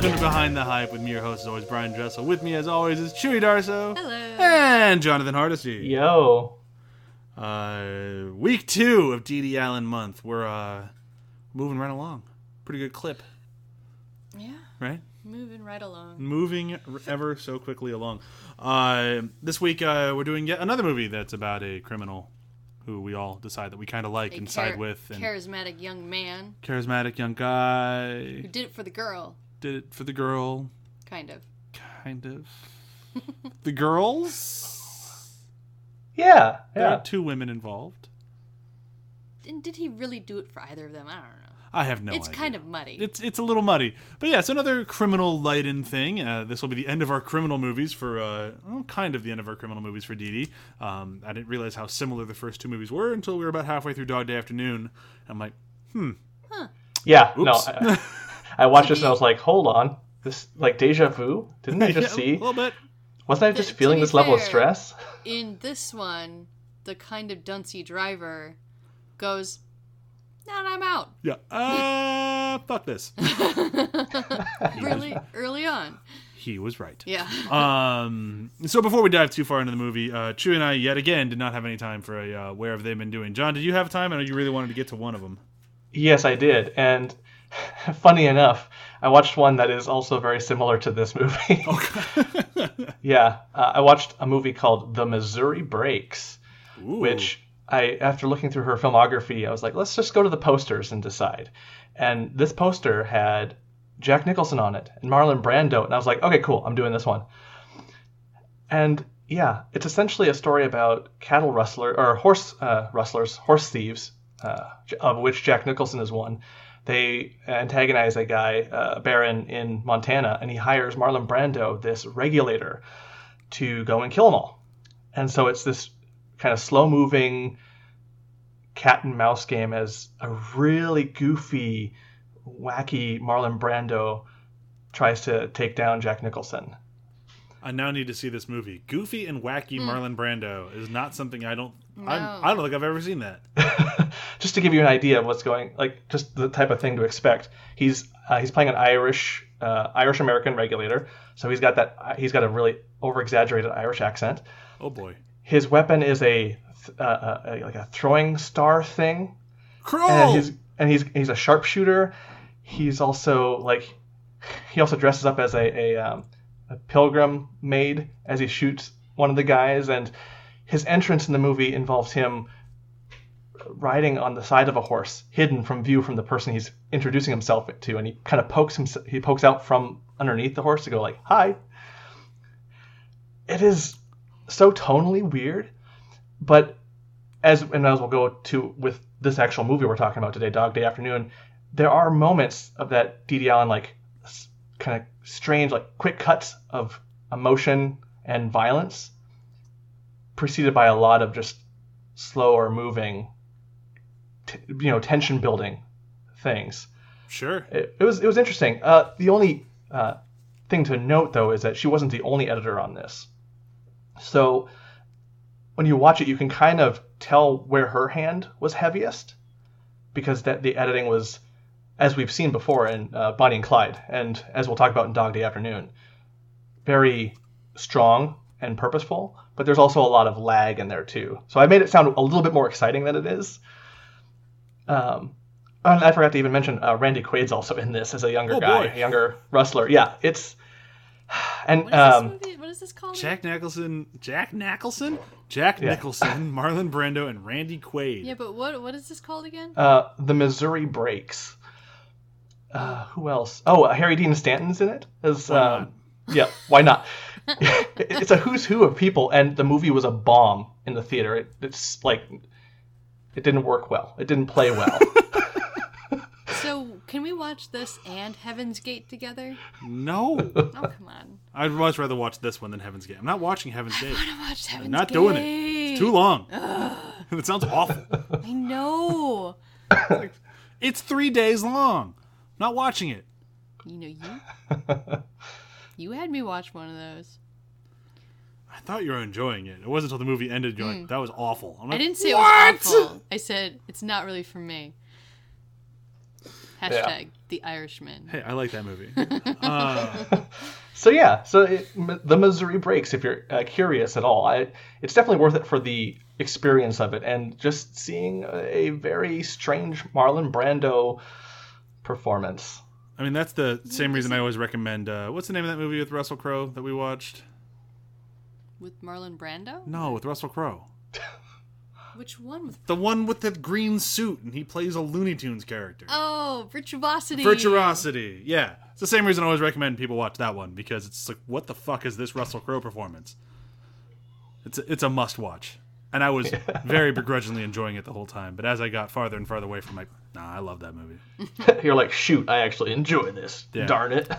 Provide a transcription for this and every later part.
welcome to Behind the Hype with me, your host, as always, Brian Dressel. With me, as always, is Chewy Darso. Hello. And Jonathan Hardesty. Yo. Uh, week two of Dede Allen month. We're uh, moving right along. Pretty good clip, Yeah, right? moving right along. Moving ever so quickly along. Uh, this week, uh, we're doing yet another movie that's about a criminal who we all decide that we kind of like A and char- side with. And charismatic young man charismatic young guy. who did it for the girl, Did it for the girl. kind of. Kind of. the girls? Yeah. There Yeah. are two women involved. And did he really do it for either of them? I don't know. I have no it's idea. kind of muddy. It's it's a little muddy, but yeah, it's another criminal lighten thing. Uh, this will be the end of our criminal movies for, uh, well, kind of the end of our criminal movies for Dee Dee. Um, I didn't realize how similar the first two movies were until we were about halfway through Dog Day Afternoon. I'm like, hmm. Yeah. No. Oops. I, I watched this and I was like, hold on. This like deja vu? Didn't I just yeah, see? a little bit. Wasn't I just to feeling be this level of stress? In this one, the kind of duncy driver goes, "Now I'm out." Yeah. Uh, fuck this. really early on. He was right. Yeah. Um, so before we dive too far into the movie, uh, Chew and I yet again did not have any time for a uh, where have they been doing. John, did you have time? I know you really wanted to get to one of them. Yes, I did. And funny enough, I watched one that is also very similar to this movie. yeah. Uh, I watched a movie called The Missouri Breaks, Ooh. which I, after looking through her filmography, I was like, let's just go to the posters and decide. And this poster had Jack Nicholson on it and Marlon Brando, and I was like, okay, cool, I'm doing this one. And yeah, it's essentially a story about cattle rustler or horse uh, rustlers, horse thieves, uh, of which Jack Nicholson is one. They antagonize a guy, uh, a baron in Montana, and he hires Marlon Brando, this regulator, to go and kill them all. And so it's this kind of slow moving cat and mouse game as a really goofy, wacky Marlon Brando tries to take down Jack Nicholson. I now need to see this movie. Goofy and wacky Marlon Brando is not something I don't. I'm, No. I don't think I've ever seen that. just to give you an idea of what's going, like just the type of thing to expect. He's uh, he's playing an Irish uh, Irish American regulator, so he's got that uh, he's got a really over exaggerated Irish accent. Oh boy, His weapon is a, uh, a, a like a throwing star thing, Krull. and he's and he's he's a sharpshooter. He's also like he also dresses up as a a, um, a pilgrim maid as he shoots one of the guys, and his entrance in the movie involves him riding on the side of a horse, hidden from view from the person he's introducing himself to, and he kind of pokes him he pokes out from underneath the horse to go like hi. It is so tonally weird, but as and as we'll go to with this actual movie we're talking about today, Dog Day Afternoon, there are moments of that Dee Allen like kind of strange like quick cuts of emotion and violence, preceded by a lot of just slower moving, t- you know, tension building things sure. it, it was it was interesting. Uh, the only uh, thing to note though is that she wasn't the only editor on this. So when you watch it, you can kind of tell where her hand was heaviest because that the editing was, as we've seen before in uh, Bonnie and Clyde, and as we'll talk about in Dog Day Afternoon, very strong and purposeful. But there's also a lot of lag in there too. So I made it sound a little bit more exciting than it is. Um, and I forgot to even mention uh, Randy Quaid's also in this as a younger Oh, guy, boy. a younger rustler. Yeah, it's and What is um, this movie? What is this called? Jack Nicholson, Jack Nicholson, Jack Yeah. Nicholson, Marlon Brando, and Randy Quaid. Yeah, but what what is this called again? uh, the Missouri Breaks. Uh, who else? Oh, uh, Harry Dean Stanton's in it. As, Why um, yeah, why not? it's a who's who of people, and the movie was a bomb in the theater. It, it's like it didn't work well. It didn't play well. So can we watch this and Heaven's Gate together? No, Oh come on! I'd much rather watch this one than Heaven's Gate. I'm not watching Heaven's Gate. I want to watch Heaven's I'm not Gate. doing it. It's too long. it sounds awful. I know. It's three days long. not watching it. You know you. You had me watch one of those. I thought you were enjoying it. It wasn't until the movie ended you're like, that was awful. I'm Hmm. I didn't say what? it was awful. I said it's not really for me. Hashtag the Irishman. Hey, I like that movie. Uh, So yeah, so it, the Missouri Breaks. If you're uh, curious at all, I, it's definitely worth it for the experience of it and just seeing a very strange Marlon Brando performance. I mean, that's the same reason I always recommend. Uh, what's the name of that movie with Russell Crowe that we watched? With Marlon Brando? No, with Russell Crowe. Which one? With... The one with the green suit, and he plays a Looney Tunes character. Oh, Virtuosity. Virtuosity. Yeah. It's the same reason I always recommend people watch that one because it's like, what the fuck is this Russell Crowe performance? It's a, it's a must watch. And I was very begrudgingly enjoying it the whole time. But as I got farther and farther away from like, nah, I love that movie. you're like, shoot, I actually enjoy this. Yeah. Darn it.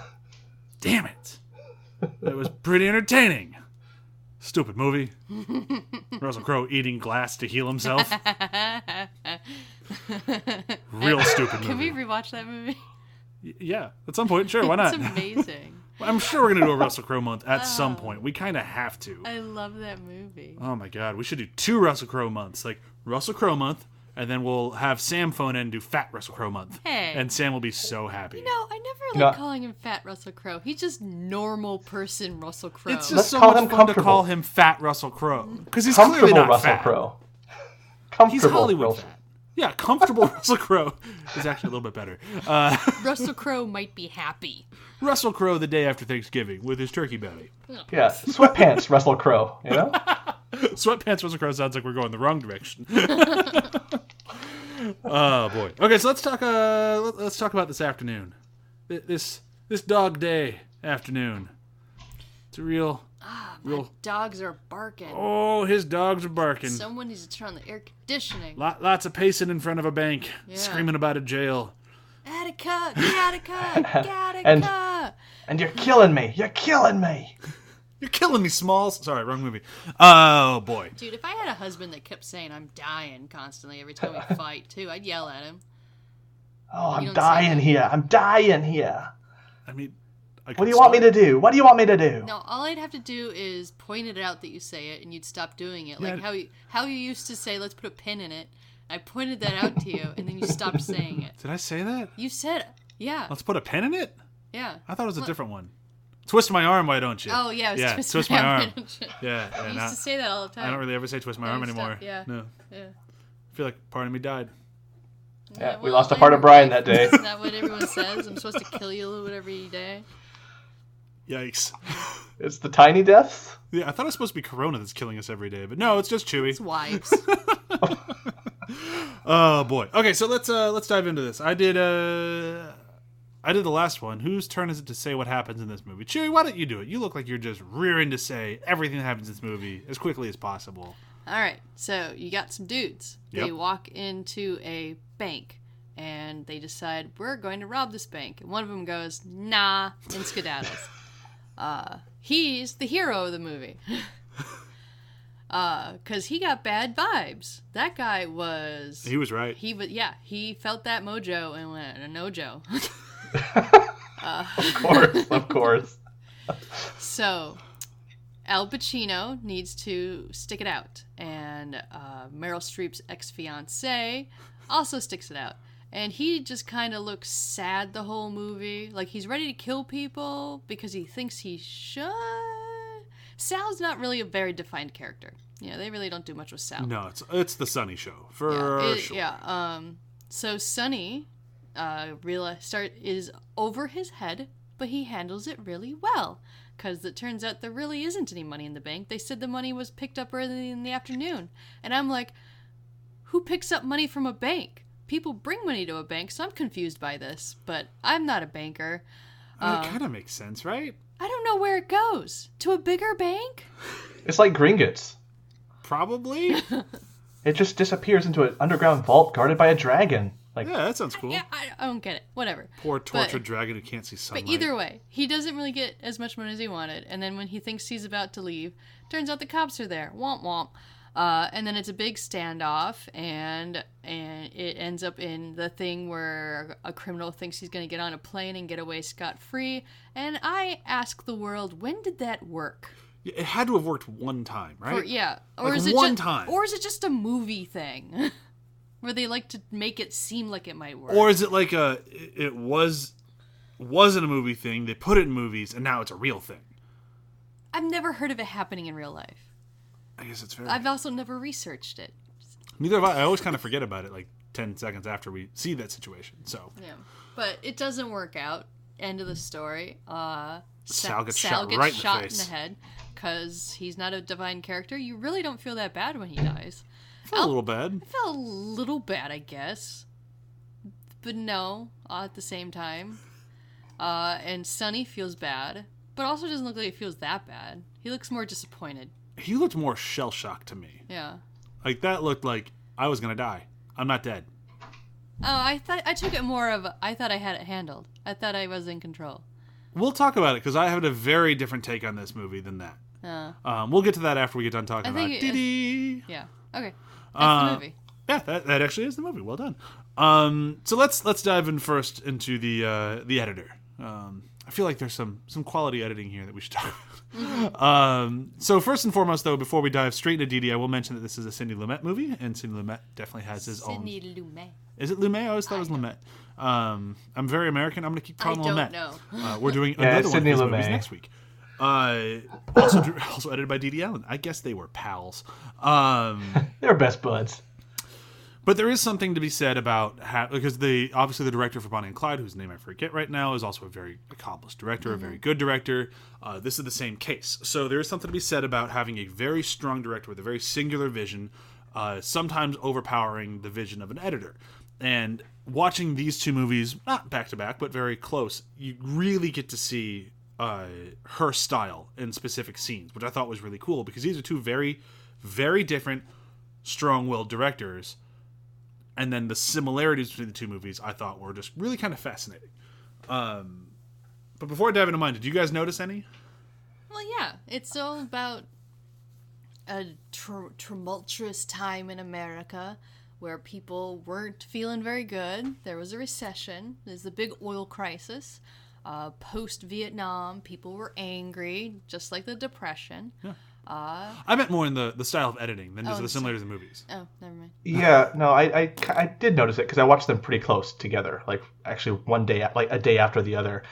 Damn it. That was pretty entertaining. Stupid movie. Russell Crowe eating glass to heal himself. Real stupid movie. Can movie. we rewatch that movie? Y- yeah, at some point, sure, why not? It's amazing. I'm sure we're gonna do a Russell Crowe month at oh. some point. We kind of have to. I love that movie. Oh my god, we should do two Russell Crowe months, like Russell Crowe month, and then we'll have Sam phone in and do Fat Russell Crowe month. Hey. And Sam will be so happy. No, I never know- like calling him Fat Russell Crowe. He's just normal person Russell Crowe. it's just Let's so call much him fun to comfortable. call him Fat Russell Crowe because he's clearly Comfortable not Russell fat. Crowe. He's Comfortable Hollywood Russell. fat. Yeah, comfortable Russell Crowe is actually a little bit better. Uh, Russell Crowe might be happy. Russell Crowe the day after Thanksgiving with his turkey belly. Yeah, sweatpants Russell Crowe. You know. Sweatpants Russell Crowe sounds like we're going the wrong direction. oh boy. Okay, so let's talk. Uh, let- let's talk about this afternoon. This this dog day afternoon. It's a real, real. Dogs are barking. Oh, his dogs are barking. Someone needs to turn on the air conditioning. Lot, lots of pacing in front of a bank, Yeah. screaming about a jail. Attica, Gattaca, Gattaca. And- And you're killing me. You're killing me. You're killing me, Smalls. Sorry, wrong movie. Oh boy. Dude, if I had a husband that kept saying I'm dying constantly every time we fight, too, I'd yell at him. Oh, I'm dying here. I'm dying here. I mean, I What do you want me to do? What do you want me to do? No, all I'd have to do is point it out that you say it, and you'd stop doing it. Like how you how you used to say, "Let's put a pin in it." I pointed that out to you, and then you stopped saying it. Did I say that? You said, "Yeah, Let's put a pin in it. yeah." I thought it was a What? different one. Twist my arm, why don't you? Oh yeah, it was yeah, twist, twist my my arm. arm. Yeah, I and used I, to say that all the time. I don't really ever say twist my arm stop, anymore. yeah. No, Yeah. I feel like part of me died. Yeah, we well, lost a I'm part of Brian that day. Isn't that what everyone says? I'm supposed to kill you a little bit every day. Yikes. It's the tiny deaths. Yeah, I thought it was supposed to be Corona that's killing us every day, but no, it's just Chewy. It's wives. Oh boy. Okay, so let's uh let's dive into this. I did uh I did the last one. Whose turn is it to say what happens in this movie? Chewy, why don't you do it? You look like you're just rearing to say everything that happens in this movie as quickly as possible. All right, so you got some dudes. They walk into a bank and they decide we're going to rob this bank. And one of them goes, "Nah," and skedaddles. uh, he's the hero of the movie. Uh, cause he got bad vibes. That guy was He was right. he was yeah he felt that mojo and went no Joe. Of course, of course. So, Al Pacino needs to stick it out, and uh, Meryl Streep's ex fiance also sticks it out. And he just kind of looks sad the whole movie. Like he's ready to kill people because he thinks he should. Sal's not really a very defined character. Yeah, they really don't do much with Sal. No, it's it's the Sonny show for Yeah, it- sure. yeah. Um. So Sonny, uh, real start is over his head, but he handles it really well. Because it turns out there really isn't any money in the bank. They said the money was picked up early in the afternoon, and I'm like, who picks up money from a bank? People bring money to a bank, so I'm confused by this. But I'm not a banker. Uh, it kind of makes sense, right? I don't know where it goes. To a bigger bank? It's like Gringotts. Probably. It just disappears into an underground vault guarded by a dragon. Like, yeah, that sounds cool. Yeah, I, I don't get it. Whatever. Poor tortured dragon who can't see sunlight. But either way, he doesn't really get as much money as he wanted. And then when he thinks he's about to leave, turns out the cops are there. Womp womp. Uh, and then it's a big standoff, and and it ends up in the thing where a criminal thinks he's going to get on a plane and get away scot free. And I ask the world, when did that work? it had to have worked one time, right? Or yeah, or Like is it one time. or is it just a movie thing? where they like to make it seem like it might work. Or is it like a it was wasn't a movie thing, they put it in movies and now it's a real thing. I've never heard of it happening in real life. I guess it's fair. I've also never researched it. Neither have I. I always kind of forget about it like 10 seconds after we see that situation. So, Yeah, but it doesn't work out. End of the story. Uh, Sal gets shot right in the shot in the head because he's not a divine character. You really don't feel that bad when he dies. Felt a little bad. I felt a little bad, I guess, but no. Uh, at the same time, uh, and Sonny feels bad, but also doesn't look like he feels that bad. He looks more disappointed. He looked more shell shocked to me. Yeah. Like that looked like I was going to die. I'm not dead. Oh, I thought I took it more of I thought I had it handled. I thought I was in control. We'll talk about it because I have a very different take on this movie than that. Uh, Um, we'll get to that after we get done talking I about it. it- Dede. yeah. Okay. That's Uh, the movie. Yeah, that, that actually is the movie. Well done. Um, so let's let's dive in first into the uh, the editor. Um, I feel like there's some some quality editing here that we should talk about. Um, so first and foremost, though, before we dive straight into Dede, I will mention that this is a Cindy Lumet movie, and Cindy Lumet definitely has his own. Sidney Lumet. Is it Lumet? I always thought it was Lumet. Um, I'm very American. I'm going to keep I calling don't Lumet. know. Uh, we're doing Yeah, another it's one of Sidney his movies Lumet. next week. Uh, also, also edited by Dede Allen. I guess they were pals. Um, They're best buds. but there is something to be said about how, because the obviously the director for Bonnie and Clyde, whose name I forget right now, is also a very accomplished director, a very good director. Uh, this is the same case. So there is something to be said about having a very strong director with a very singular vision, uh, sometimes overpowering the vision of an editor. And watching these two movies, not back to back, but very close, you really get to see uh, her style in specific scenes, which I thought was really cool because these are two very, very different, strong-willed directors and then the similarities between the two movies I thought were just really kind of fascinating. Um, but before I dive into mine, did you guys notice any? Well, yeah, it's all about a tr- tumultuous time in America where people weren't feeling very good. There was a recession. There's a big oil crisis. Uh, Post Vietnam, people were angry, just like the Depression. Uh, I meant more in the, the style of editing than just Oh, the the similarities of movies. oh, never mind. Yeah, no, I, I, I did notice it because I watched them pretty close together, like actually one day, like a day after the other.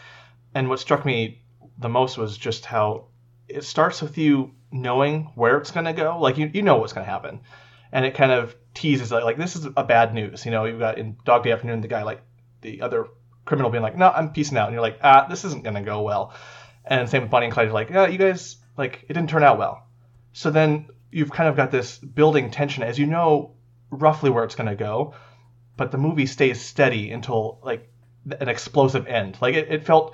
And what struck me the most was just how it starts with you knowing where it's going to go. Like you, you know what's going to happen, and it kind of teases like, like this is a bad news. You know, you've got in Dog Day Afternoon the guy like the other criminal being like, no, I'm peacing out, and you're like, ah, this isn't going to go well. And same with Bonnie and Clyde, like, yeah, you guys like it didn't turn out well. So then you've kind of got this building tension as you know roughly where it's going to go, but the movie stays steady until like an explosive end. Like it, it felt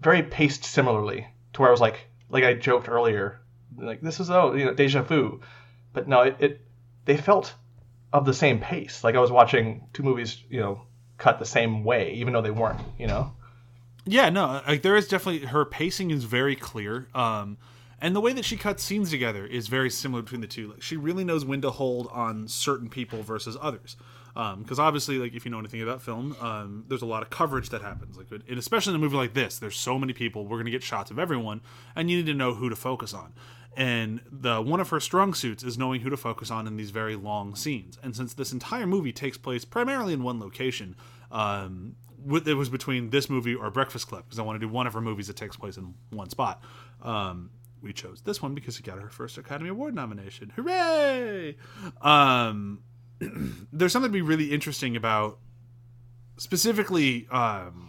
very paced similarly to where I was like, like I joked earlier, like this is oh you know deja vu, but no, it, it they felt of the same pace. Like I was watching two movies, you know, cut the same way, even though they weren't. You know. Yeah, no, like there is definitely her pacing is very clear. Um, and the way that she cuts scenes together is very similar between the two. Like she really knows when to hold on certain people versus others. Because obviously, like if you know anything about film, um, there's a lot of coverage that happens. Like, and especially in a movie like this, there's so many people. We're gonna get shots of everyone, and you need to know who to focus on. And the one of her strong suits is knowing who to focus on in these very long scenes. And since this entire movie takes place primarily in one location, um, it was between this movie or Breakfast Club because I want to do one of her movies that takes place in one spot. Um, we chose this one because it got her first Academy Award nomination. Hooray! Um, there's something to be really interesting about specifically um,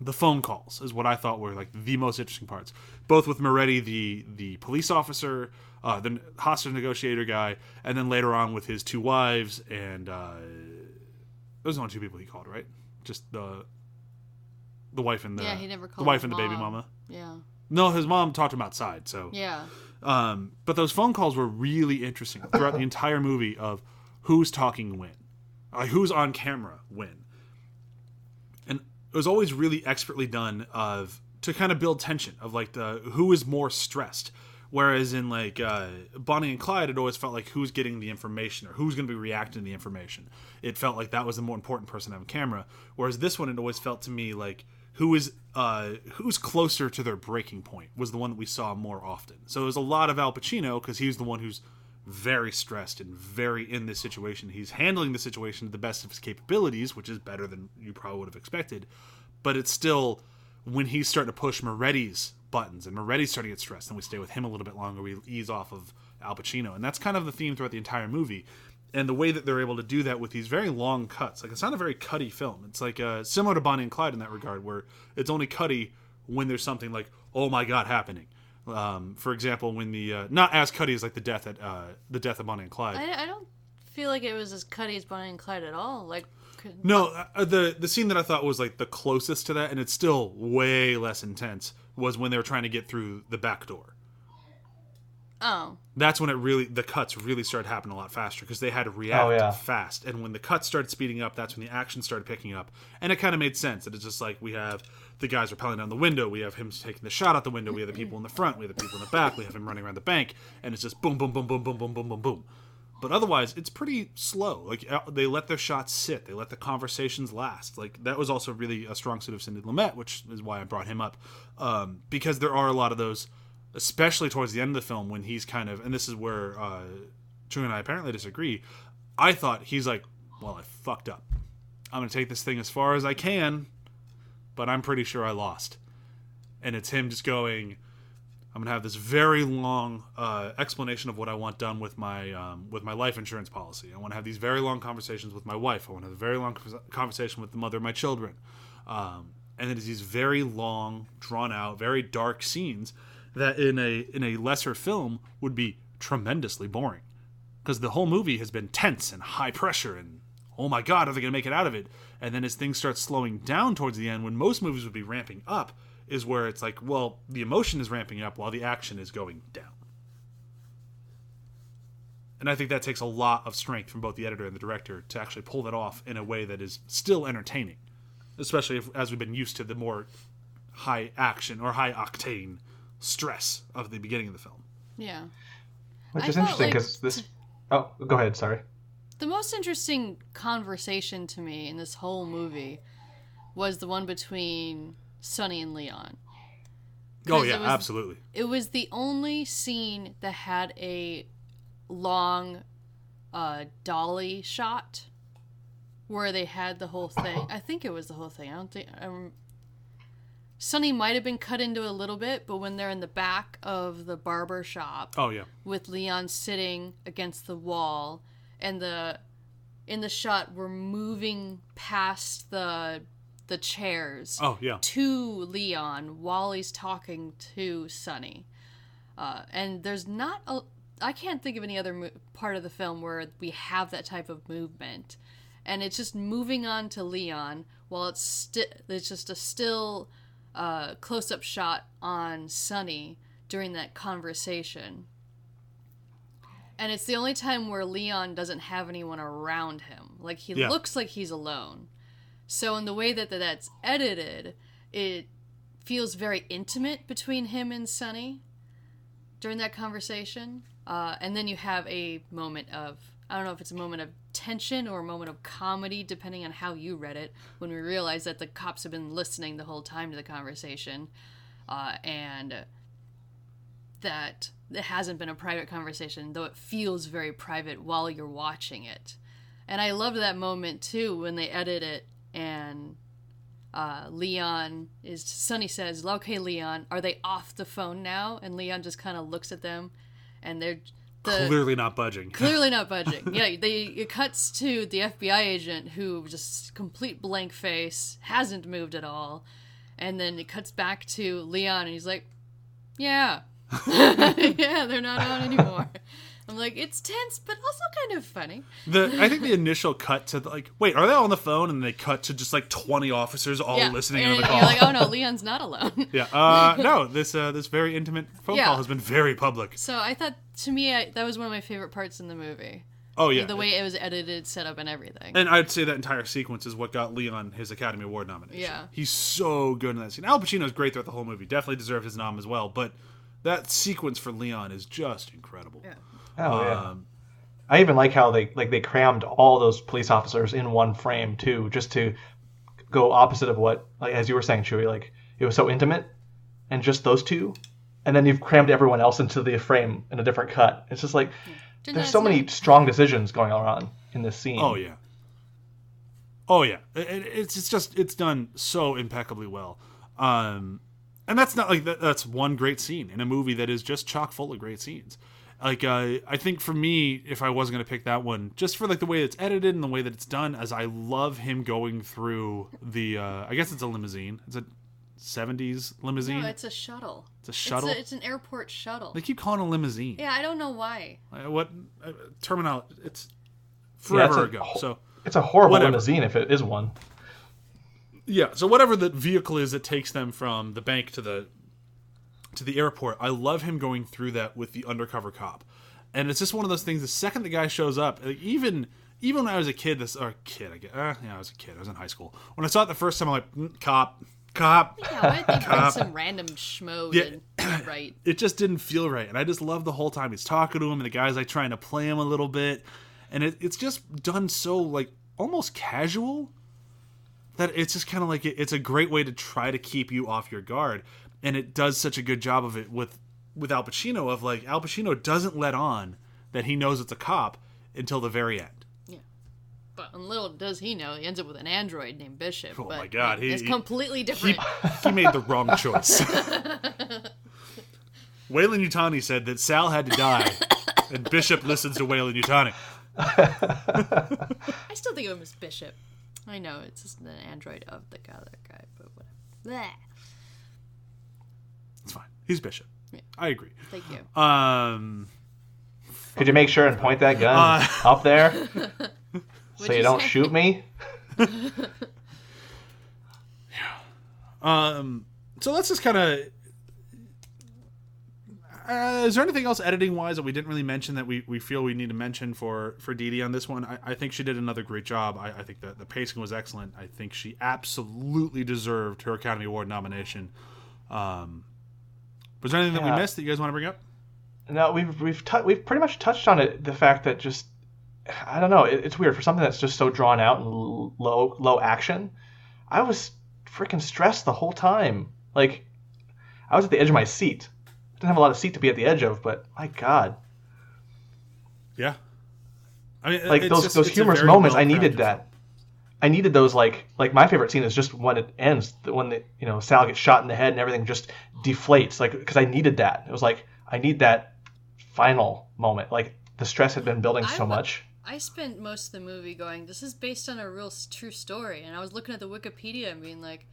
the phone calls is what I thought were like the most interesting parts. Both with Moretti, the the police officer, uh, the hostage negotiator guy, and then later on with his two wives and uh, those are only two people he called, right? Just the the wife and the yeah, he never called the wife and the baby mama. Yeah. No, his mom talked to him outside. So Yeah. um, but those phone calls were really interesting throughout the entire movie of who's talking when, like who's on camera when, and it was always really expertly done of to kind of build tension of like the who is more stressed. Whereas in like uh, Bonnie and Clyde, it always felt like who's getting the information or who's going to be reacting to the information. It felt like that was the more important person on camera. Whereas this one, it always felt to me like who is uh, who's closer to their breaking point was the one that we saw more often. So it was a lot of Al Pacino because he was the one who's very stressed and very in this situation. He's handling the situation to the best of his capabilities, which is better than you probably would have expected. But it's still when he's starting to push Moretti's buttons and Moretti's starting to get stressed, and we stay with him a little bit longer. We ease off of Al Pacino, and that's kind of the theme throughout the entire movie. And the way that they're able to do that with these very long cuts, like it's not a very cutty film. It's like uh, similar to Bonnie and Clyde in that regard, where it's only cutty when there's something like, oh my god, happening. Um, for example, when the uh, not as cutty as like the death at uh, the death of Bonnie and Clyde. I, I don't feel like it was as cutty as Bonnie and Clyde at all. Like, could, No, uh, the the scene that I thought was like the closest to that, and it's still way less intense, was when they were trying to get through the back door. oh, That's when it really the cuts really started happening a lot faster because they had to react Oh, yeah. fast, and when the cuts started speeding up, that's when the action started picking up, and it kind of made sense. That it's just like we have the guys rappelling down the window, we have him taking the shot out the window, we have the people in the front, we have the people in the back, we have him running around the bank, and it's just boom, boom, boom, boom, boom, boom, boom, boom, boom. But otherwise, it's pretty slow. Like uh, they let their shots sit, they let the conversations last. Like that was also really a strong suit of Cindy Lumet, which is why I brought him up, um, because there are a lot of those, especially towards the end of the film when he's kind of, and this is where uh, and I apparently disagree. I thought he's like, well, I fucked up. I'm gonna take this thing as far as I can, but I'm pretty sure I lost. And it's him just going, I'm gonna have this very long uh, explanation of what I want done with my um, with my life insurance policy. I want to have these very long conversations with my wife. I want to have a very long conversation with the mother of my children. Um, and it is these very long, drawn out, very dark scenes that in a in a lesser film would be tremendously boring because the whole movie has been tense and high pressure and oh my god are they to make it out of it and then as things start slowing down towards the end when most movies would be ramping up is where it's like well the emotion is ramping up while the action is going down and i think that takes a lot of strength from both the editor and the director to actually pull that off in a way that is still entertaining especially if, as we've been used to the more high action or high octane stress of the beginning of the film yeah. Which I is felt interesting like because this. Oh, go ahead. Sorry. The most interesting conversation to me in this whole movie was the one between Sonny and Leon. Oh yeah it was- absolutely It was the only scene that had a long uh, dolly shot where they had the whole thing. I think it was the whole thing. I don't think. I rem- Sonny might have been cut into a little bit, but when they're in the back of the barber shop, oh yeah with Leon sitting against the wall and the in the shot we're moving past the the chairs oh yeah to Leon while he's talking to Sonny. Uh, and there's not a I can't think of any other mo- part of the film where we have that type of movement. And it's just moving on to Leon while it's sti- it's just a still uh, close-up shot on Sonny during that conversation. And it's the only time where Leon doesn't have anyone around him. Like he Yeah. looks like he's alone. So in the way that that's edited, it feels very intimate between him and Sonny during that conversation. Uh, and then you have a moment of I don't know if it's a moment of tension or a moment of comedy, depending on how you read it. When we realize that the cops have been listening the whole time to the conversation, uh, and that it hasn't been a private conversation, though it feels very private while you're watching it. And I loved that moment too when they edit it and uh, Leon is Sonny says, "Okay, Leon, are they off the phone now?" And Leon just kind of looks at them, and they're the, clearly not budging clearly not budging. yeah, they it cuts to the FBI agent who just complete blank face, hasn't moved at all, and then it cuts back to Leon, and he's like, "Yeah, yeah, they're not on anymore." I'm like, it's tense, but also kind of funny. The I think the initial cut to the, like, wait, are they all on the phone? And they cut to just like twenty officers all yeah, listening and to the you're call. like, oh no, Leon's not alone. yeah, uh, no, this uh, this very intimate phone Yeah. call has been very public. So I thought, to me, I, that was one of my favorite parts in the movie. Oh yeah, The way it was edited, set up, and everything. and I'd say that entire sequence is what got Leon his Academy Award nomination. Yeah. he's so good in that scene. Al Pacino's great throughout the whole movie. Definitely deserved his nom as well. But that sequence for Leon is just incredible. Yeah. Oh yeah. Um, I even like how they like they crammed all those police officers in one frame too, just to go opposite of what like as you were saying, Chewy. Like it was so intimate, and just those two, and then you've crammed everyone else into the frame in a different cut. It's just like there's so many strong decisions going on in this scene. Oh yeah. Oh yeah. It, it- it's it's just it's done so impeccably well. Um, and that's not like that, that's one great scene in a movie that is just chock full of great scenes. Like uh, I think for me, if I wasn't gonna pick that one, just for like the way it's edited and the way that it's done, as I love him going through the. Uh, I guess it's a limousine. It's a '70s limousine. No, it's a shuttle. It's a shuttle? It's, a, it's an airport shuttle. they keep calling it a limousine. yeah, I don't know why. Uh, what uh, terminal? It's Yeah, it's forever a- ago. So. It's a horrible Whatever. limousine if it is one. Yeah, so whatever the vehicle is that takes them from the bank to the to the airport, I love him going through that with the undercover cop. And it's just one of those things. The second the guy shows up, like, even even when I was a kid, this or kid, I guess, uh, yeah, I was a kid. I was in high school. When I saw it the first time, I'm like, mm, cop, cop. Yeah, why Cop. some random schmo Yeah. to do it right? It just didn't feel right, and I just love the whole time he's talking to him, and the guy's like trying to play him a little bit, and it, it's just done so like almost casual that it's just kind of like it, it's a great way to try to keep you off your guard, and it does such a good job of it with with Al Pacino of like Al Pacino doesn't let on that he knows it's a cop until the very end. Yeah, but little does he know, he ends up with an android named Bishop. Oh but my God, he- it's he- completely different. he made the wrong choice. Weyland-Yutani said that Sal had to die, and Bishop listens to Weyland-Yutani. I still think of him as Bishop. I know it's just an android of the other guy, but whatever. It's fine. He's Bishop. I agree. Thank you. Um, Could you make sure and point that gun Uh, up there so you you don't say? shoot me? um, so let's just kind of. Uh, is there anything else editing wise that we didn't really mention that we, we feel we need to mention for for Dede on this one? I, I think she did another great job. I, I think that the pacing was excellent. I think she absolutely deserved her Academy Award nomination. Um, was there anything that we missed that you guys want to bring up? No, we've we've we've pretty much touched on it. The fact that just I don't know, it, it's weird for something that's just so drawn out and l- low low action. I was freaking stressed the whole time. Like I was at the edge of my seat. I didn't have a lot of seat to be at the edge of, but my God, Yeah. I mean, like it's those just- those humorous moments, I needed that. I needed those like like my favorite scene is just when it ends, the- when the you know Sal gets shot in the head and everything just deflates. Like because I needed that. It was like I need that final moment. Like the stress had been building so wa- much. I spent most of the movie going, "This is based on a real true story," and I was looking at the Wikipedia and being like,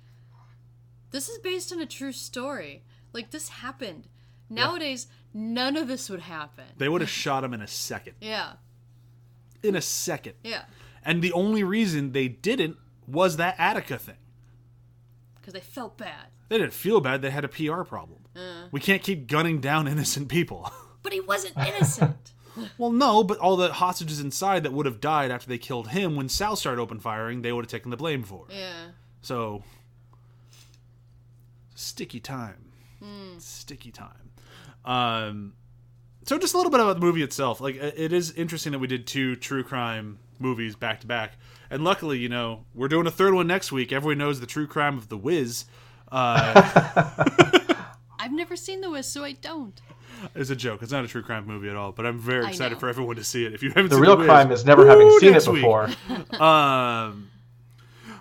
"This is based on a true story. Like this happened. Nowadays, none of this would happen." They would have shot him in a second. Yeah, In a second. yeah, And the only reason they didn't was that Attica thing. because they felt bad. They didn't feel bad. They had a PR problem. Uh. We can't keep gunning down innocent people. But he wasn't innocent. well, no, but all the hostages inside that would have died after they killed him, when Sal started open firing, they would have taken the blame for. it. yeah. So, sticky time. Sticky time. Um, so just a little bit about the movie itself. Like, it is interesting that we did two true crime movies back to back, and luckily, you know, we're doing a third one next week. Everyone knows the true crime of the Wiz. Uh, I've never seen The Wiz, so I don't. It's a joke. It's not a true crime movie at all, but I'm very excited for everyone to see it. If you haven't The seen real the Wiz, crime is never having seen it before. Um,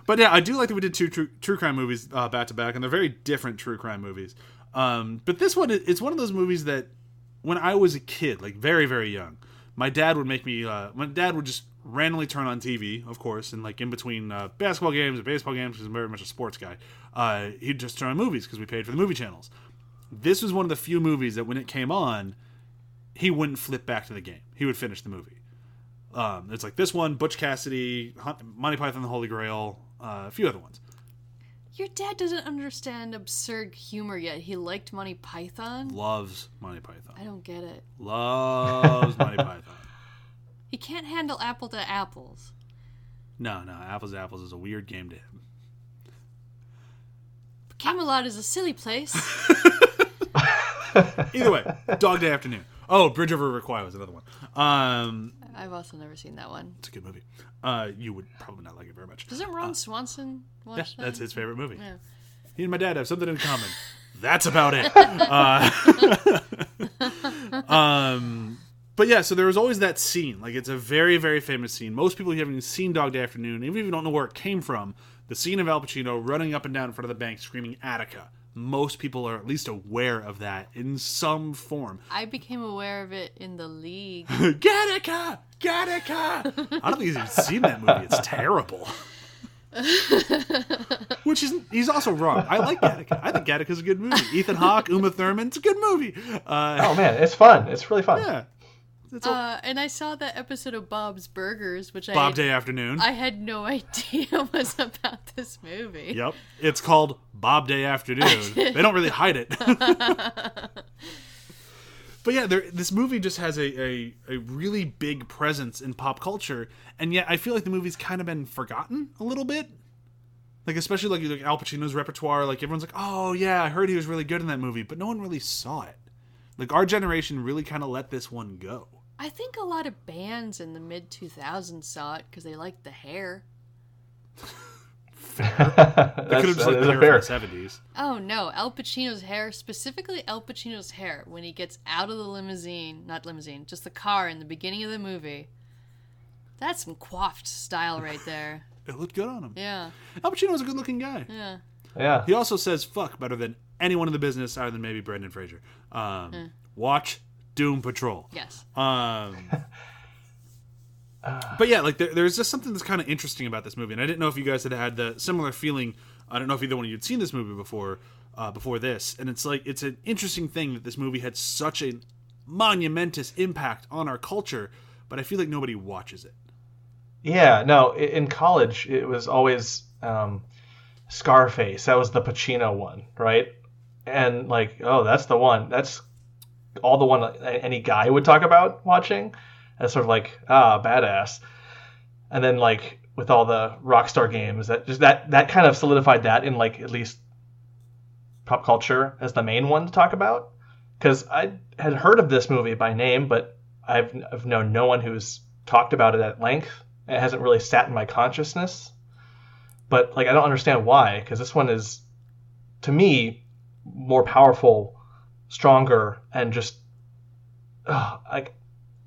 but yeah, I do like that we did two true, true crime movies uh, back to back, and they're very different true crime movies. Um, but this one, it's one of those movies that when I was a kid, like very very young, my dad would make me. Uh, my dad would just randomly turn on TV, of course, and like in between uh, basketball games and baseball games, because I'm very much a sports guy. Uh, he'd just turn on movies because we paid for the movie channels. This was one of the few movies that when it came on, he wouldn't flip back to the game. He would finish the movie. Um, it's like this one, Butch Cassidy, Monty Python and the Holy Grail, uh, a few other ones. Your dad doesn't understand absurd humor yet. He liked Monty Python. Loves Monty Python. I don't get it. Loves Monty Python. He can't handle apple to apples. No, no, Apples to Apples is a weird game to him. Camelot is a silly place. Either way, Dog Day Afternoon. Oh, Bridge Over River Kwai was another one. Um, I've also never seen that one. it's a good movie. Uh, you would probably not like it very much. Doesn't Ron Swanson watch Yeah, that? that's his favorite movie. Yeah. He and my dad have something in common. That's about it. Uh, um, but yeah, so there was always that scene. Like it's a very, very famous scene. Most people who haven't even seen Dog Day Afternoon, even if you don't know where it came from, the scene of Al Pacino running up and down in front of the bank screaming Attica. Most people are at least aware of that in some form. I became aware of it in the league. Gattaca! Gattaca! I don't think he's even seen that movie. It's terrible. Which is he's also wrong. I like Gattaca. I think Gattaca's a good movie. Ethan Hawke, Uma Thurman, it's a good movie. Uh, Oh man, it's fun. It's really fun. yeah. It's a Uh, and I saw that episode of Bob's Burgers, which I Bob had, Day Afternoon. I had no idea was about this movie. Yep. It's called Bob Day Afternoon. they don't really hide it. but yeah, there, this movie just has a, a, a really big presence in pop culture, and yet I feel like the movie's kind of been forgotten a little bit. Like especially like, like Al Pacino's repertoire, like everyone's like, "Oh yeah, I heard he was really good in that movie," but no one really saw it. Like our generation really kind of let this one go. I think a lot of bands in the mid 2000s saw it because they liked the hair. They could have That's, just that the hair fair. from the seventies. Oh no, Al Pacino's hair, specifically Al Pacino's hair, when he gets out of the limousine, not limousine, just the car in the beginning of the movie. That's some coiffed style right there. It looked good on him. Yeah, Al Pacino's a good-looking guy. yeah. Yeah. He also says fuck better than anyone in the business, other than maybe Brendan Fraser. Um, Watch Doom Patrol. Yes. Um, but yeah, like there, there's just something that's kind of interesting about this movie, and I didn't know if you guys had had the similar feeling. I don't know if either one of you had seen this movie before, uh, before this, and it's like it's an interesting thing that this movie had such a monumentous impact on our culture, but I feel like nobody watches it. Yeah, no, in college it was always um, Scarface. That was the Pacino one, right? And like, oh, that's the one. That's all the one any guy would talk about watching. as sort of like, ah, badass. And then like with all the Rockstar games, that just that that kind of solidified that in like at least pop culture as the main one to talk about. Because I had heard of this movie by name, but I've, I've known no one who's talked about it at length. It hasn't really sat in my consciousness. But like I don't understand why, because this one is, to me, more powerful, stronger, and just, ugh, like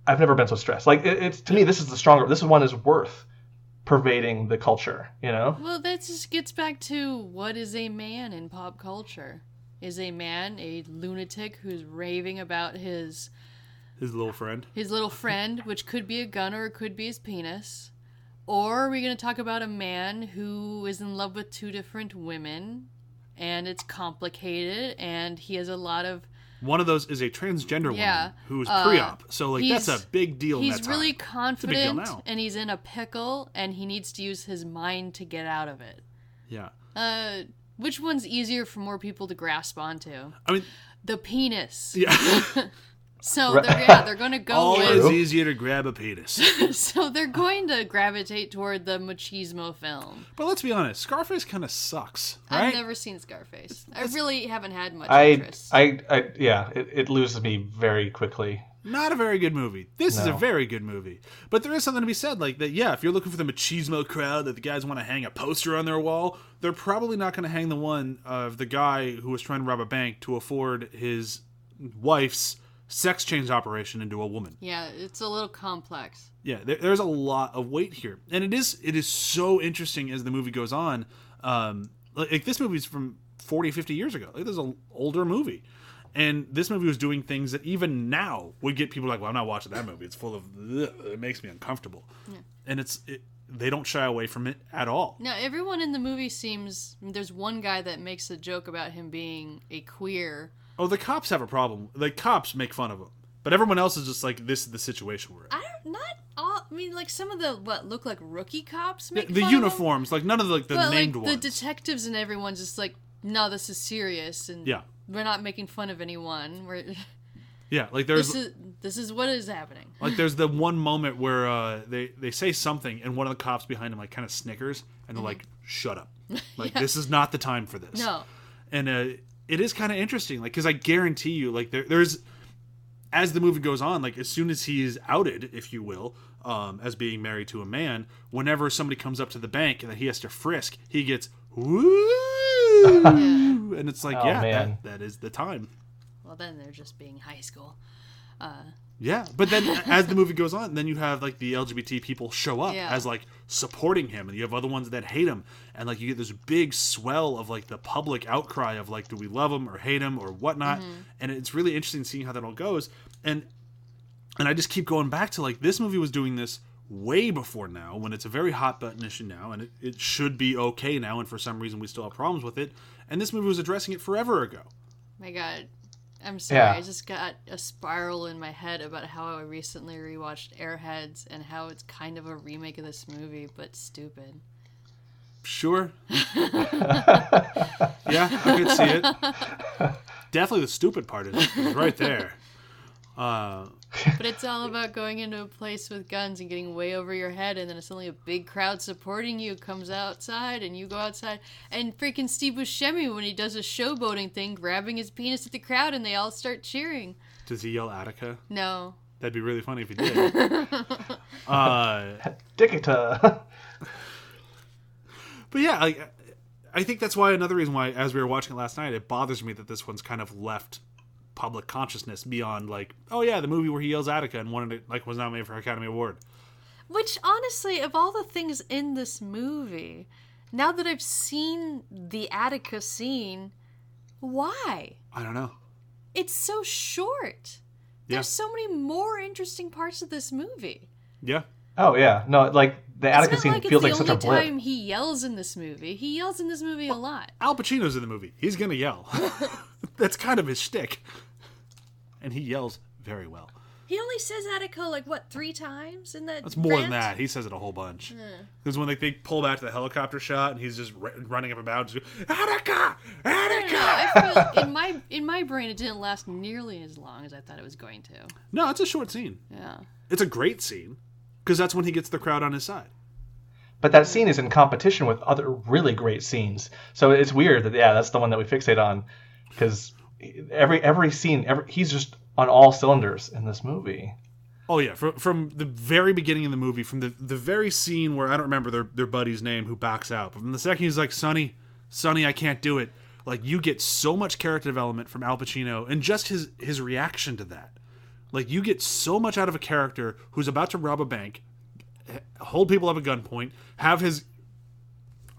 I've never been so stressed. Like it, it's to me, this is the stronger. This one is worth pervading the culture. You know? Well, that just gets back to what is a man in pop culture? Is a man a lunatic who's raving about his His little friend. his little friend, which could be a gun or it could be his penis? Or are we going to talk about a man who is in love with two different women and it's complicated and he has a lot of One of those is a transgender Yeah, woman who's uh, pre-op, so like that's a big deal. he's really a big deal confident and he's in a pickle and he needs to use his mind to get out of it. Yeah, Uh which one's easier for more people to grasp onto? I mean, The penis. yeah. So they're, yeah, they're going to go Always with easier to grab a penis. so they're going to gravitate toward the machismo film. But let's be honest, Scarface kind of sucks, I've never seen Scarface. I really haven't had much I, interest. I, I, yeah, it, it loses me very quickly. Not a very good movie. This is a very good movie. But there is something to be said, like that. Yeah, if you're looking for the machismo crowd that the guys want to hang a poster on their wall, they're probably not going to hang the one of the guy who was trying to rob a bank to afford his wife's sex change operation into a woman. yeah, it's a little complex. yeah there, there's a lot of weight here and it is it is so interesting as the movie goes on um like, like this movie's from 40 50 years ago like this is an older movie and this movie was doing things that even now would get people like well i'm not watching that movie it's full of ugh, it makes me uncomfortable Yeah. and it's it, they don't shy away from it at all Now, everyone in the movie seems. There's one guy that makes a joke about him being a queer. Oh the cops have a problem the cops make fun of him but everyone else is just like this is the situation we're in I don't. Not all. I mean, like some of the what look like rookie cops make the fun of him, uniforms like none of the, like the but named like ones the detectives and everyone's just like, no, this is serious, and yeah we're not making fun of anyone. We're yeah like there's this is this is what is happening. Like there's the one moment where uh, they they say something and one of the cops behind him like kind of snickers and they're like, "Shut up! Like this is not the time for this." No. And uh, it is kind of interesting, like because I guarantee you, like there, there's as the movie goes on, like as soon as he is outed, if you will, um, as being married to a man, whenever somebody comes up to the bank and that he has to frisk, he gets woo, and it's like, Oh, yeah, man. that, that is the time. Well, then they're just being high school. Yeah, but then as the movie goes on, then you have like the LGBT people show up Yeah. as like supporting him, and you have other ones that hate him, and like you get this big swell of like the public outcry of like, do we love him or hate him or whatnot? Mm-hmm. And it's really interesting seeing how that all goes. And and I just keep going back to like this movie was doing this way before now when it's a very hot button issue now and it, it should be okay now and for some reason we still have problems with it and this movie was addressing it forever ago My God. I'm sorry. Yeah. I just got a spiral in my head about how I recently rewatched Airheads and how it's kind of a remake of this movie, but stupid. Sure. yeah, I could see it. Definitely the stupid part is is right there. Uh, But it's all about going into a place with guns and getting way over your head, and then suddenly a big crowd supporting you comes outside, and you go outside, and freaking Steve Buscemi when he does a showboating thing, grabbing his penis at the crowd, and they all start cheering. does he yell Attica? No, That'd be really funny if he did. uh, Dickita. but yeah, like I think that's why another reason why, as we were watching it last night, it bothers me that this one's kind of left public consciousness beyond like, oh yeah, the movie where he yells Attica and wanted it like was nominated for an Academy Award. Which, honestly, of all the things in this movie, now that I've seen the Attica scene, why? I don't know. It's so short. Yeah. There's so many more interesting parts of this movie. Yeah, oh yeah, no, like the Attica it's scene like feels like such the a only blip. time he yells in this movie. He yells in this movie a lot. Al Pacino's in the movie. He's gonna yell. that's kind of his shtick, and he yells very well. He only says Attica like what three times in that. That's more than that. He says it a whole bunch. Because when like, they pull back to the helicopter shot and he's just r- running up and down, just Attica, Attica. I feel in my in my brain it didn't last nearly as long as I thought it was going to. No, it's a short scene. Yeah. It's a great scene because that's when he gets the crowd on his side. But that scene is in competition with other really great scenes. So it's weird that yeah, that's the one that we fixate on because every every scene, every, he's just on all cylinders in this movie. Oh yeah, from from the very beginning of the movie, from the the very scene where I don't remember their their buddy's name who backs out, but from the second he's like, "Sonny, Sonny, I can't do it." Like you get so much character development from Al Pacino and just his his reaction to that. Like you get so much out of a character who's about to rob a bank, hold people up at gunpoint, have his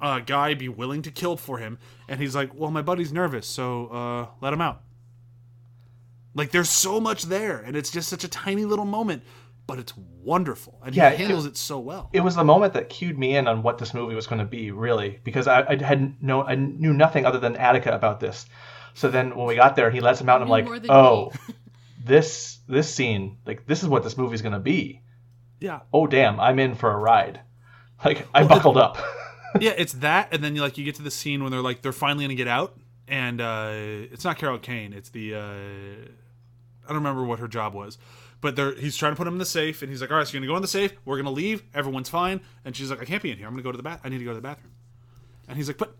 uh, guy be willing to kill for him, and he's like, "Well, my buddy's nervous, so uh, let him out." Like there's so much there, and it's just such a tiny little moment, but it's wonderful, and Yeah, he handles it so well. It was the moment that cued me in on what this movie was going to be, really, because I, I had no, I knew nothing other than Attica about this. So then when we got there, he lets him out, and I'm like, oh, this this scene, like this is what this movie's going to be. yeah, Oh damn, I'm in for a ride. Like I buckled up. Yeah, it's that, and then you like you get to the scene when they're like they're finally gonna get out, and uh, it's not Carol Kane, it's the uh, I don't remember what her job was, but they're he's trying to put him in the safe, and he's like, all right, so you're gonna go in the safe, we're gonna leave, everyone's fine, and she's like, I can't be in here, I'm gonna go to the bath, I need to go to the bathroom, and he's like, but.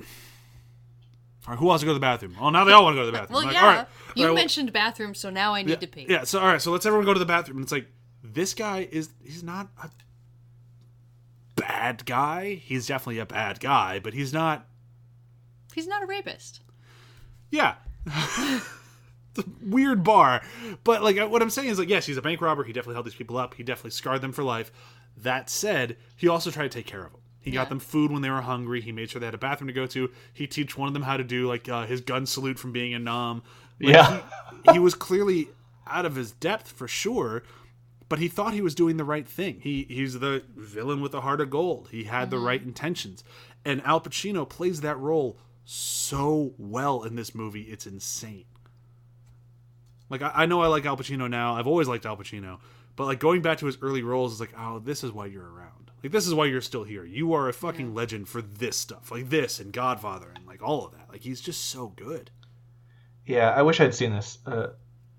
All right, who wants to go to the bathroom? Oh, now they all want to go to the bathroom. Well, like, yeah. all right, you all right, well- mentioned bathroom, so now I need yeah, to pee. Yeah, so all right, so let's everyone go to the bathroom. And it's like this guy is he's not a bad guy. He's definitely a bad guy, but he's not. He's not a rapist. Yeah. It's a weird bar, but like what I'm saying is like yes, he's a bank robber. He definitely held these people up. He definitely scarred them for life. That said, he also tried to take care of them. He got them food when they were hungry. He made sure they had a bathroom to go to. He teach one of them how to do like uh, his gun salute from being a nom. Like, Yeah. he, he was clearly out of his depth for sure, but he thought he was doing the right thing. He he's the villain with a heart of gold. He had the right intentions, and Al Pacino plays that role so well in this movie. It's insane. Like I, I know I like Al Pacino now. I've always liked Al Pacino, but like going back to his early roles is like, oh, this is why you're around. Like this is why you're still here. You are a fucking legend for this stuff, like this and Godfather and like all of that. Like he's just so good. Yeah, I wish I'd seen this uh,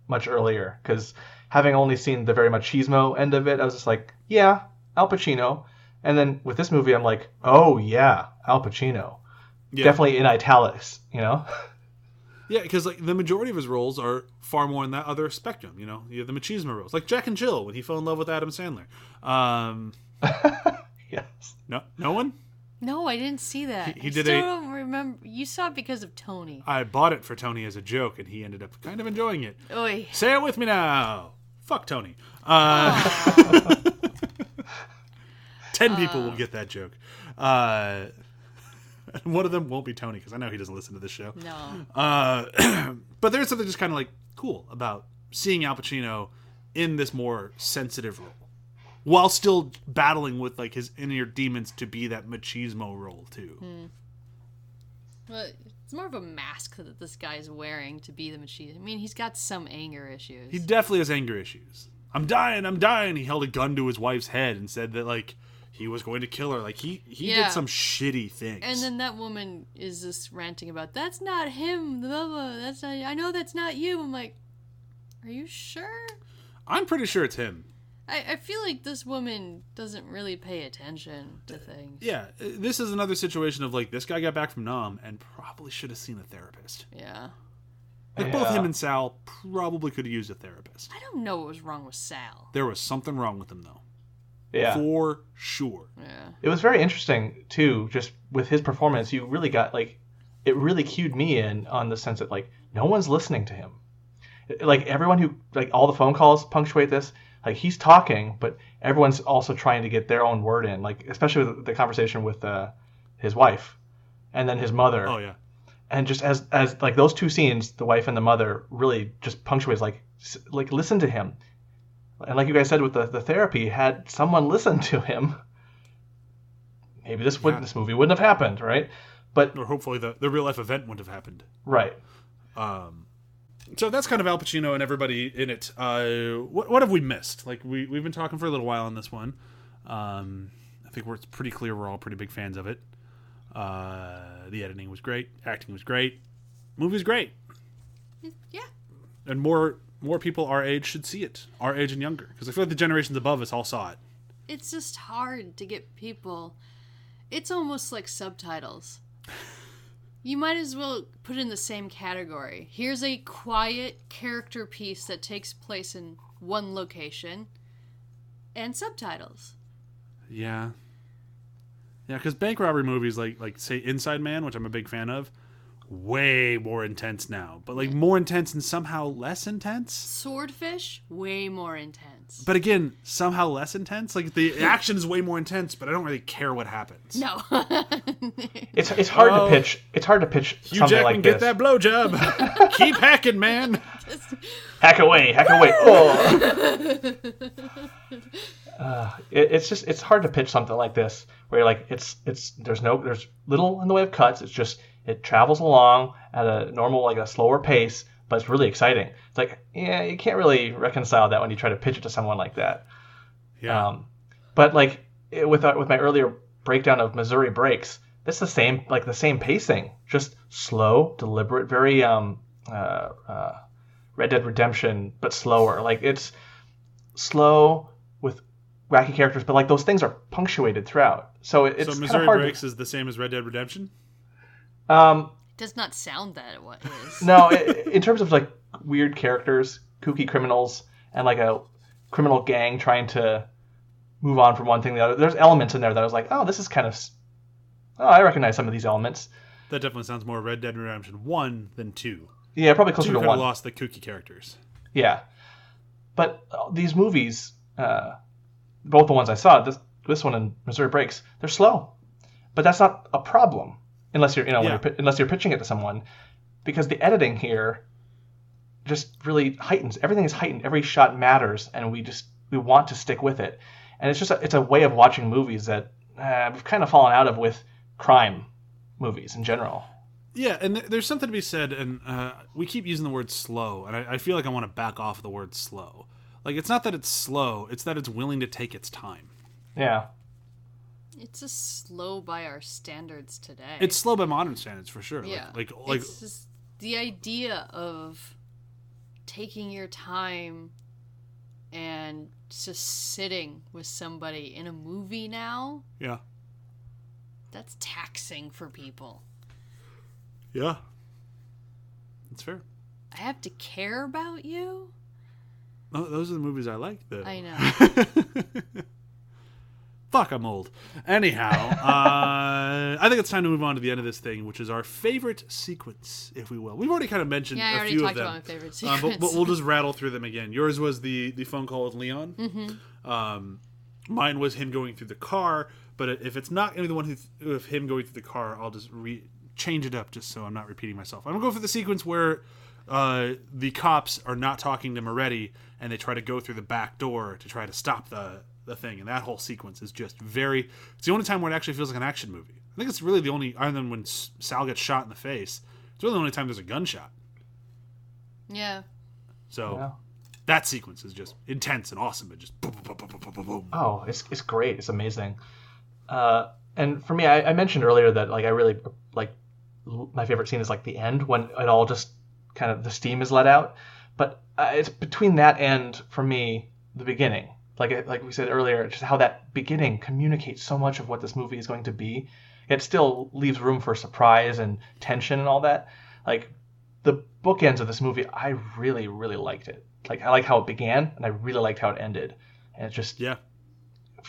much earlier because having only seen the very machismo end of it, I was just like, yeah, Al Pacino. And then with this movie, I'm like, oh yeah, Al Pacino. Yeah. Definitely in italics, you know? Yeah, because like the majority of his roles are far more in that other spectrum. You know, you have the machismo roles, like Jack and Jill when he fell in love with Adam Sandler. Um, yes. no, no one. No, I didn't see that. He- he I did still a- don't remember. You saw it because of Tony. I bought it for Tony as a joke, and he ended up kind of enjoying it. Oy. Say it with me now. Fuck Tony. Uh, Ten people will get that joke. Uh, one of them won't be Tony because I know he doesn't listen to this show. No. Uh, but there's something just kind of like cool about seeing Al Pacino in this more sensitive role, while still battling with like his inner demons to be that machismo role too. But it's more of a mask that this guy's wearing to be the machine. I mean, he's got some anger issues. He definitely has anger issues. I'm dying, I'm dying. He held a gun to his wife's head and said that like he was going to kill her. Like he he Yeah. did some shitty things. and then that woman is just ranting about that's not him. Blah, blah, that's not. I know that's not you. I'm like, are you sure? I'm pretty sure it's him. I, I feel like this woman doesn't really pay attention to things. Yeah, uh, this is another situation of like this guy got back from Nam and probably should have seen a therapist. Yeah. Like both him and Sal probably could have used a therapist. I don't know what was wrong with Sal. There was something wrong with him though, Yeah. for sure. Yeah. It was very interesting too, just with his performance. You really got like, it really cued me in on the sense that like no one's listening to him. Like everyone who like all the phone calls punctuate this. Like he's talking, but everyone's also trying to get their own word in. Like especially with the conversation with uh, his wife, and then his mother. Oh yeah, and just as as like those two scenes, the wife and the mother really just punctuates like s- like listen to him, and like you guys said with the, the therapy, had someone listened to him, maybe this would Yeah. this movie wouldn't have happened, right? But or hopefully the the real life event wouldn't have happened. right, Um, so that's kind of Al Pacino and everybody in it. Uh, what what have we missed? Like we we've been talking for a little while on this one. Um, I think we're it's pretty clear we're all pretty big fans of it. Uh, the editing was great, acting was great, movie's great, Yeah. and more more people our age should see it, our age and younger, because I feel like the generations above us all saw it. It's just hard to get people. It's almost like subtitles. You might as well put it in the same category. Here's a quiet character piece that takes place in one location, and subtitles. Yeah. Yeah, because bank robbery movies like like say Inside Man, which I'm a big fan of, way more intense now. But like more intense and somehow less intense. Swordfish, way more intense. But again, somehow less intense. Like the action is way more intense, but I don't really care what happens. No. it's it's hard Oh. to pitch. It's hard to pitch Hugh something Jackman, like get this. that blowjob. Keep hacking, man. Just... Hack away, hack away. Oh. Uh, it, it's just it's hard to pitch something like this where you're like it's it's there's no there's little in the way of cuts. It's just it travels along at a normal like a slower pace, but it's really exciting. It's like yeah, you can't really reconcile that when you try to pitch it to someone like that. Yeah. Um, but like it- with uh, with my earlier breakdown of Missouri breaks, that's the same like the same pacing, just slow, deliberate, very um uh, uh, Red Dead Redemption, but slower. Like it's slow with wacky characters, but like those things are punctuated throughout. So it, it's so Missouri. Breaks is the same as Red Dead Redemption. Um, Does not sound that what is. no, i in terms of like weird characters, kooky criminals, and like a criminal gang trying to move on from one thing to the other. There's elements in there that I was like, oh, this is kind of. Oh, I recognize some of these elements. That definitely sounds more Red Dead Redemption one than two. Yeah, probably closer Two to kind one. of lost the kooky characters. Yeah, but uh, these movies, uh, both the ones I saw, this this one and Missouri Breaks, they're slow, but that's not a problem unless you're you know when Yeah. you're, unless you're pitching it to someone, because the editing here just really heightens everything is heightened. Every shot matters, and we just we want to stick with it, and it's just a, it's a way of watching movies that uh, we've kind of fallen out of with crime movies in general. Yeah, and th- there's something to be said, and uh, we keep using the word slow, and I, I feel like I want to back off the word slow. Like, it's not that it's slow; it's that it's willing to take its time. Yeah, It's just slow by our standards today. It's slow by modern standards for sure. yeah. Like, like, like it's just the idea of taking your time and just sitting with somebody in a movie now. yeah, That's taxing for people. yeah. It's fair. I have to care about you. Oh, those are the movies I like. Though. I know. Fuck, I'm old. Anyhow, uh, I think it's time to move on to the end of this thing, which is our favorite sequence, if we will. We've already kind of mentioned Yeah, I a already few talked of them, about my favorite uh, but, but we'll just rattle through them again. Yours was the the phone call with Leon. Mm-hmm. Um, mine was him going through the car. But if it's not going to be the one who, of him going through the car, I'll just re- change it up just so I'm not repeating myself. I'm gonna go for the sequence where uh, the cops are not talking to Moretti and they try to go through the back door to try to stop the the thing, and that whole sequence is just very. It's the only time where it actually feels like an action movie. I think it's really the only, other than when Sal gets shot in the face. It's really the only time there's a gunshot. Yeah. So Yeah. that sequence is just intense and awesome. It just boom, boom, boom, boom, boom, boom, boom. Oh, it's it's great. It's amazing. Uh, and for me, I, I mentioned earlier that like I really like my favorite scene is like the end when it all just kind of the steam is let out. But uh, it's between that and for me the beginning. Like like we said earlier, just how that beginning communicates so much of what this movie is going to be. It still leaves room for surprise and tension and all that. Like the bookends of this movie, I really really liked it. Like I like how it began, and I really liked how it ended. And it's just Yeah.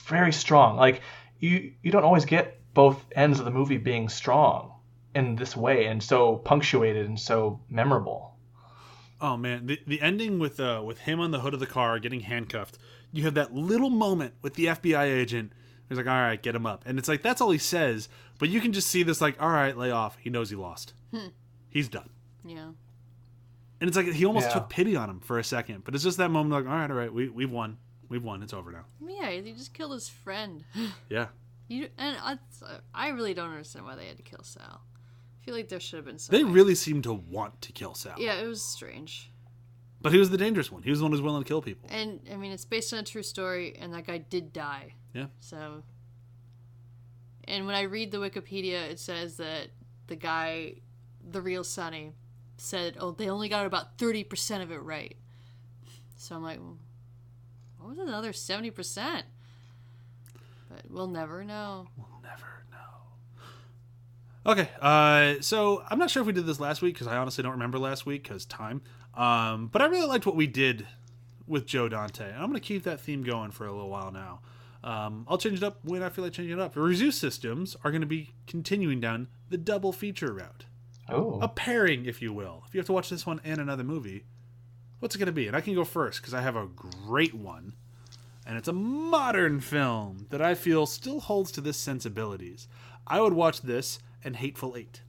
very strong. Like you you don't always get both ends of the movie being strong in this way and so punctuated and so memorable. Oh man, the the ending with uh with him on the hood of the car getting handcuffed. You have that little moment with the FBI agent. He's like, "All right, get him up," and it's like that's all he says. But you can just see this like, "All right, lay off." He knows he lost. Hmm. He's done. Yeah. And it's like he almost Yeah. took pity on him for a second. But it's just that moment like, "All right, all right, we we've won. We've won. It's over now." Yeah, he just killed his friend. Yeah. You and I, I really don't understand why they had to kill Sal. I feel like there should have been some. They way- really seem to want to kill Sal. Yeah, it was strange. But he was the dangerous one. He was the one who's willing to kill people. And I mean, it's based on a true story, and that guy did die. Yeah. So. And when I read the Wikipedia, it says that the guy, the real Sonny, said, "Oh, they only got about thirty percent of it right." So I'm like, well, what was another seventy percent? But we'll never know. We'll never know. Okay, uh, so I'm not sure if we did this last week because I honestly don't remember last week because time. Um, but I really liked what we did with Joe Dante. And I'm going to keep that theme going for a little while now. Um, I'll change it up when I feel like changing it up. The review systems are going to be continuing down the double feature route, Oh. a pairing, if you will. If you have to watch this one and another movie, what's it going to be? And I can go first because I have a great one and it's a modern film that I feel still holds to this sensibilities. I would watch this and Hateful Eight.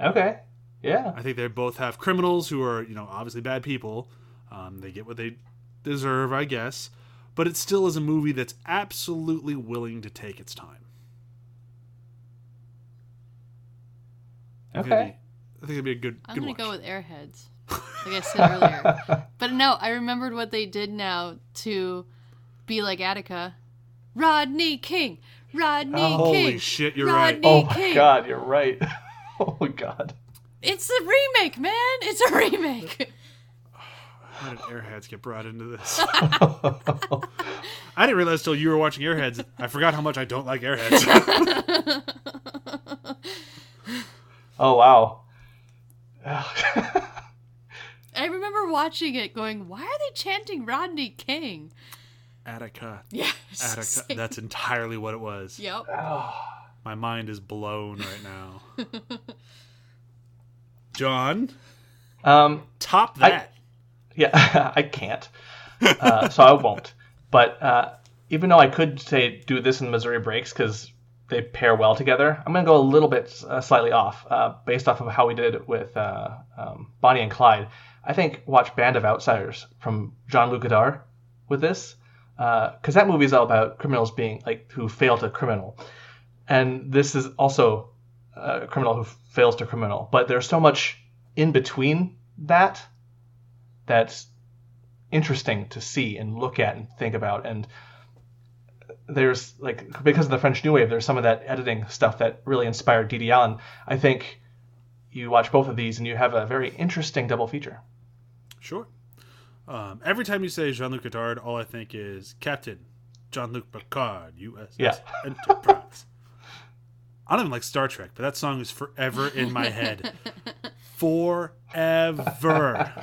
Okay. Yeah. I think they both have criminals who are, you know, obviously bad people. Um, they get what they deserve, I guess. But it still is a movie that's absolutely willing to take its time. I think it'd Okay. be- I think it'd be a good. I'm good gonna watch. go with Airheads, like I said earlier. But no, I remembered what they did now to be like Attica. Rodney King, Rodney Oh, Holy King. shit, you're Rodney right. Oh my King. god, you're right. oh my god. It's a remake, man. It's a remake. How did Airheads get brought into this? I didn't realize till you were watching Airheads. I forgot how much I don't like Airheads. Oh wow. I remember watching it, going, "Why are they chanting Rodney King?" Attica. Yes. Attica. That's entirely what it was. Yep. Ah. My mind is blown right now. John, um top that. yeah, I can't. Uh, so I won't. But uh, even though I could say do this in Missouri Breaks because they pair well together, I'm going to go a little bit uh, slightly off uh, based off of how we did with uh, um, Bonnie and Clyde. I think watch Band of Outsiders from Jean Luc Godard with this because that movie is all about criminals being like who failed to criminal, and this is also a criminal who fails to criminal. But there's so much in between that that's interesting to see and look at and think about and there's like because of the French New Wave there's some of that editing stuff that really inspired Dede Allen I think you watch both of these and you have a very interesting double feature Sure. Um, every time you say Jean Luc Godard, all I think is Captain Jean Luc Picard, USS Yeah. Enterprise. I don't even like Star Trek, but that song is forever in my head. Forever.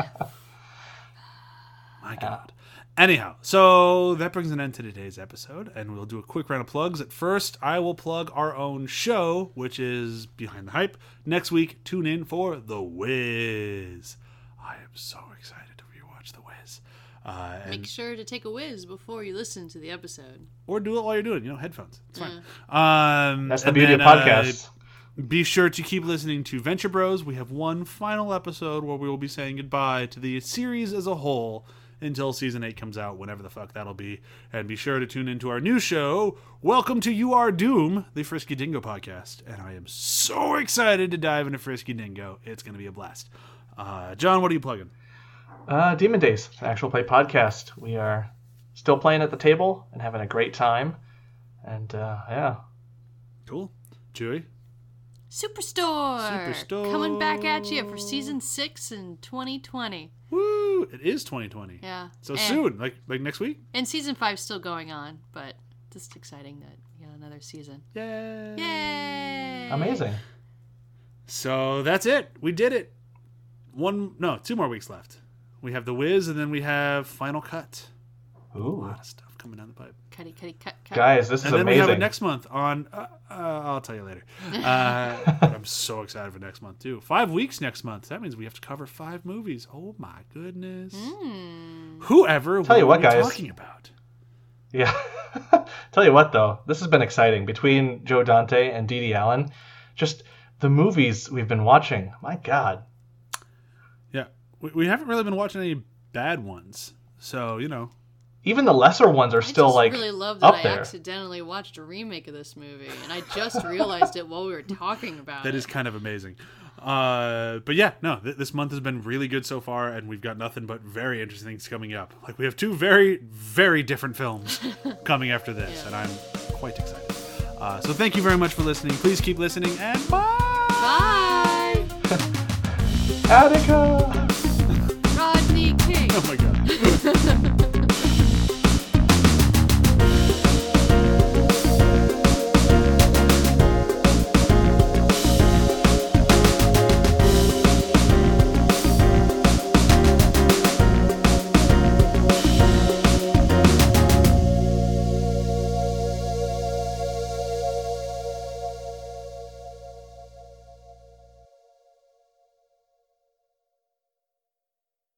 My God. Anyhow, so that brings an end to today's episode, and we'll do a quick round of plugs. At first, I will plug our own show, which is Behind the Hype. Next week, tune in for The Wiz. I am so excited to rewatch The Wiz. Uh, and, Make sure to take a whiz before you listen to the episode. or do it while you're doing it, you know, headphones. It's fine. Um, That's the beauty then, of podcasts. Uh, be sure to keep listening to Venture Bros. We have one final episode where we will be saying goodbye to the series as a whole until season 8 comes out, whenever the fuck that'll be. And be sure to tune into our new show, Welcome to You Are Doom, the Frisky Dingo podcast. And I am so excited to dive into Frisky Dingo. It's going to be a blast. Uh, John, what are you plugging? Uh, Demon Days, an actual play podcast. We are still playing at the table and having a great time. And uh, yeah, Cool. Chewy? Superstore! Superstore. Coming back at you for season six in 2020. Woo! It is 2020. Yeah. So and, soon, like like next week. And season five's still going on, but just exciting that you got another season. Yay! Yay! amazing. So that's it. We did it. One, no, two more weeks left. We have the Wiz, and then we have Final Cut. Ooh. A lot of stuff coming down the pipe. Cutty, cutty, cut, cut. guys, this is amazing. And then we have it next month on. Uh, uh, I'll tell you later. Uh, I'm so excited for next month too. Five weeks next month. That means we have to cover five movies. Oh my goodness! Hmm. Whoever Tell you were what, we guys. talking about? Yeah. Tell you what, though, this has been exciting between Joe Dante and Dede Allen. Just the movies we've been watching. My God. Yeah, we, we haven't really been watching any bad ones. So you know, Even the lesser ones are I still just like really love that up I there. accidentally watched a remake of this movie, and I just realized it while we were talking about That it. is kind of amazing. Uh, but yeah, no, th- this month has been really good so far, and we've got nothing but very interesting things coming up. Like we have two very, very different films coming after this, Yeah. and I'm quite excited. Uh, so thank you very much for listening. Please keep listening, and bye. Bye. Attica! oh my god.